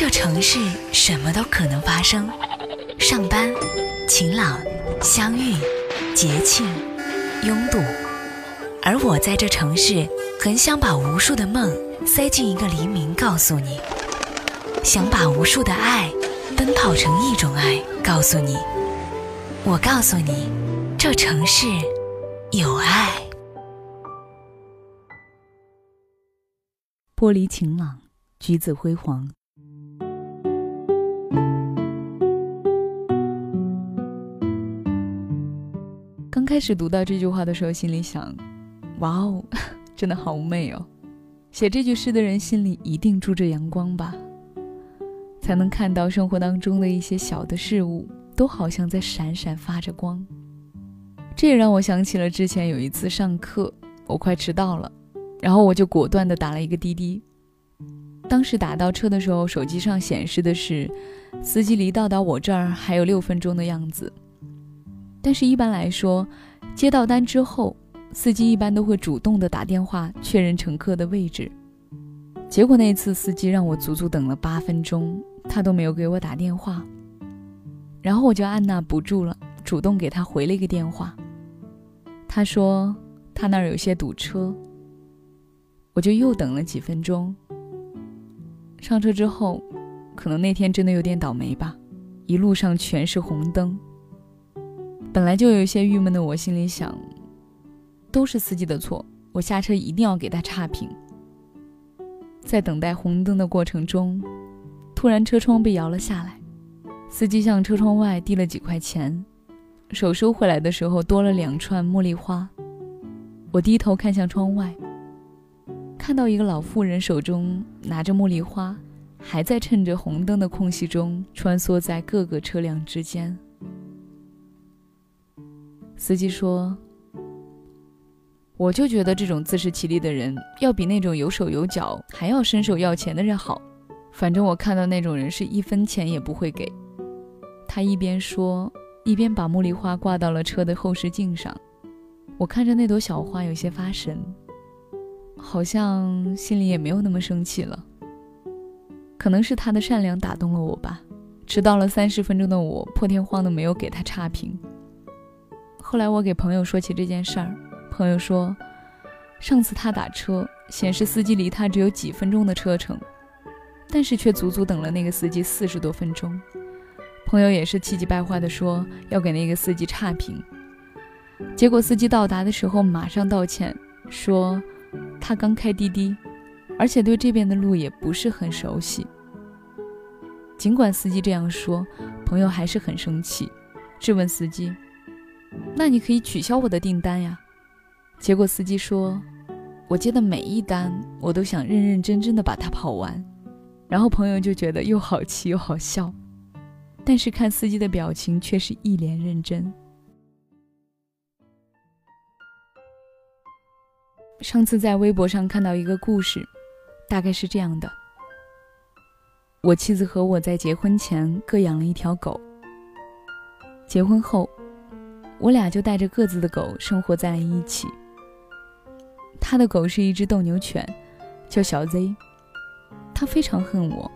这城市什么都可能发生：上班、晴朗、相遇、节庆、拥堵。而我在这城市，很想把无数的梦塞进一个黎明，告诉你；想把无数的爱奔跑成一种爱，告诉你。我告诉你，这城市有爱。玻璃晴朗，橘子辉煌。刚开始读到这句话的时候，心里想：“哇哦，真的好美哦！”写这句诗的人心里一定住着阳光吧，才能看到生活当中的一些小的事物。都好像在闪闪发着光，这也让我想起了之前有一次上课，我快迟到了，然后我就果断地打了一个滴滴。当时打到车的时候，手机上显示的是司机离到达我这儿还有六分钟的样子。但是，一般来说，接到单之后，司机一般都会主动的打电话确认乘客的位置。结果那次司机让我足足等了八分钟，他都没有给我打电话。然后我就按捺不住了，主动给他回了一个电话。他说他那儿有些堵车，我就又等了几分钟。上车之后，可能那天真的有点倒霉吧，一路上全是红灯。本来就有些郁闷的我，心里想，都是司机的错，我下车一定要给他差评。在等待红灯的过程中，突然车窗被摇了下来。司机向车窗外递了几块钱，手收回来的时候多了两串茉莉花。我低头看向窗外，看到一个老妇人手中拿着茉莉花，还在趁着红灯的空隙中穿梭在各个车辆之间。司机说：“我就觉得这种自食其力的人，要比那种有手有脚还要伸手要钱的人好。反正我看到那种人是一分钱也不会给。”他一边说，一边把茉莉花挂到了车的后视镜上。我看着那朵小花，有些发神，好像心里也没有那么生气了。可能是他的善良打动了我吧。迟到了三十分钟的我，破天荒的没有给他差评。后来我给朋友说起这件事儿，朋友说，上次他打车，显示司机离他只有几分钟的车程，但是却足足等了那个司机四十多分钟。朋友也是气急败坏地说要给那个司机差评，结果司机到达的时候马上道歉，说他刚开滴滴，而且对这边的路也不是很熟悉。尽管司机这样说，朋友还是很生气，质问司机：“那你可以取消我的订单呀？”结果司机说：“我接的每一单，我都想认认真真的把它跑完。”然后朋友就觉得又好气又好笑。但是看司机的表情却是一脸认真。上次在微博上看到一个故事，大概是这样的：我妻子和我在结婚前各养了一条狗。结婚后，我俩就带着各自的狗生活在一起。他的狗是一只斗牛犬，叫小 Z，他非常恨我，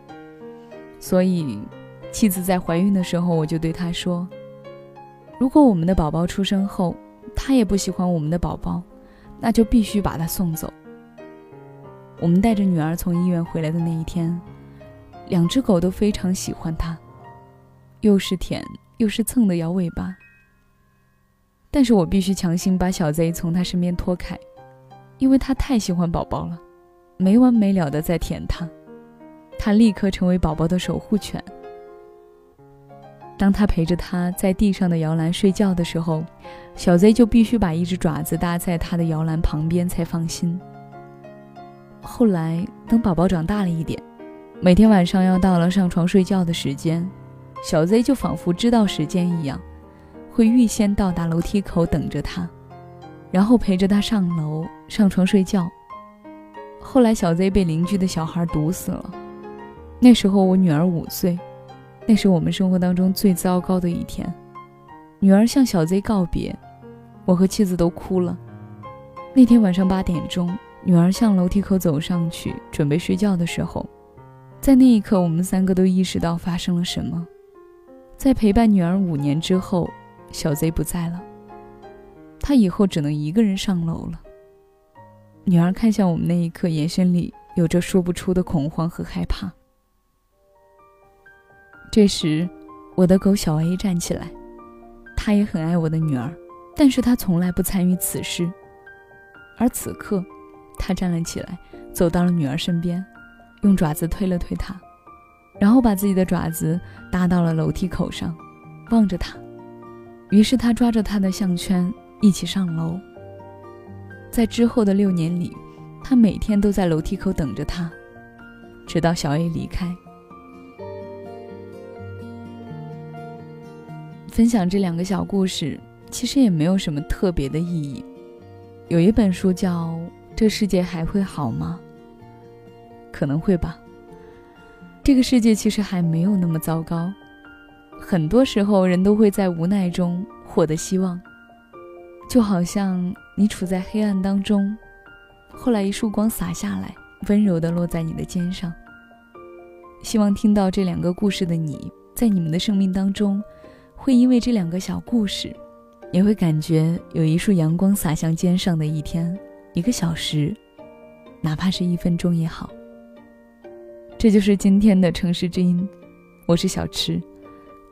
所以。妻子在怀孕的时候，我就对她说：“如果我们的宝宝出生后，他也不喜欢我们的宝宝，那就必须把他送走。”我们带着女儿从医院回来的那一天，两只狗都非常喜欢他，又是舔又是蹭的摇尾巴。但是我必须强行把小贼从他身边拖开，因为他太喜欢宝宝了，没完没了的在舔它，他立刻成为宝宝的守护犬。当他陪着他在地上的摇篮睡觉的时候，小贼就必须把一只爪子搭在他的摇篮旁边才放心。后来，等宝宝长大了一点，每天晚上要到了上床睡觉的时间，小贼就仿佛知道时间一样，会预先到达楼梯口等着他，然后陪着他上楼上床睡觉。后来，小贼被邻居的小孩毒死了，那时候我女儿五岁。那是我们生活当中最糟糕的一天。女儿向小贼告别，我和妻子都哭了。那天晚上八点钟，女儿向楼梯口走上去准备睡觉的时候，在那一刻，我们三个都意识到发生了什么。在陪伴女儿五年之后，小贼不在了，他以后只能一个人上楼了。女儿看向我们那一刻，眼神里有着说不出的恐慌和害怕。这时，我的狗小 A 站起来，他也很爱我的女儿，但是他从来不参与此事。而此刻，他站了起来，走到了女儿身边。用爪子推了推她，然后把自己的爪子搭到了楼梯口上，望着她。于是他抓着他的项圈一起上楼。在之后的六年里，他每天都在楼梯口等着他，直到小 A 离开。分享这两个小故事，其实也没有什么特别的意义。有一本书叫《这世界还会好吗》。可能会吧。这个世界其实还没有那么糟糕，很多时候人都会在无奈中获得希望，就好像你处在黑暗当中，后来一束光洒下来，温柔地落在你的肩上。希望听到这两个故事的你，在你们的生命当中，会因为这两个小故事，也会感觉有一束阳光洒向肩上的一天，一个小时，哪怕是一分钟也好。这就是今天的城市之音，我是小池，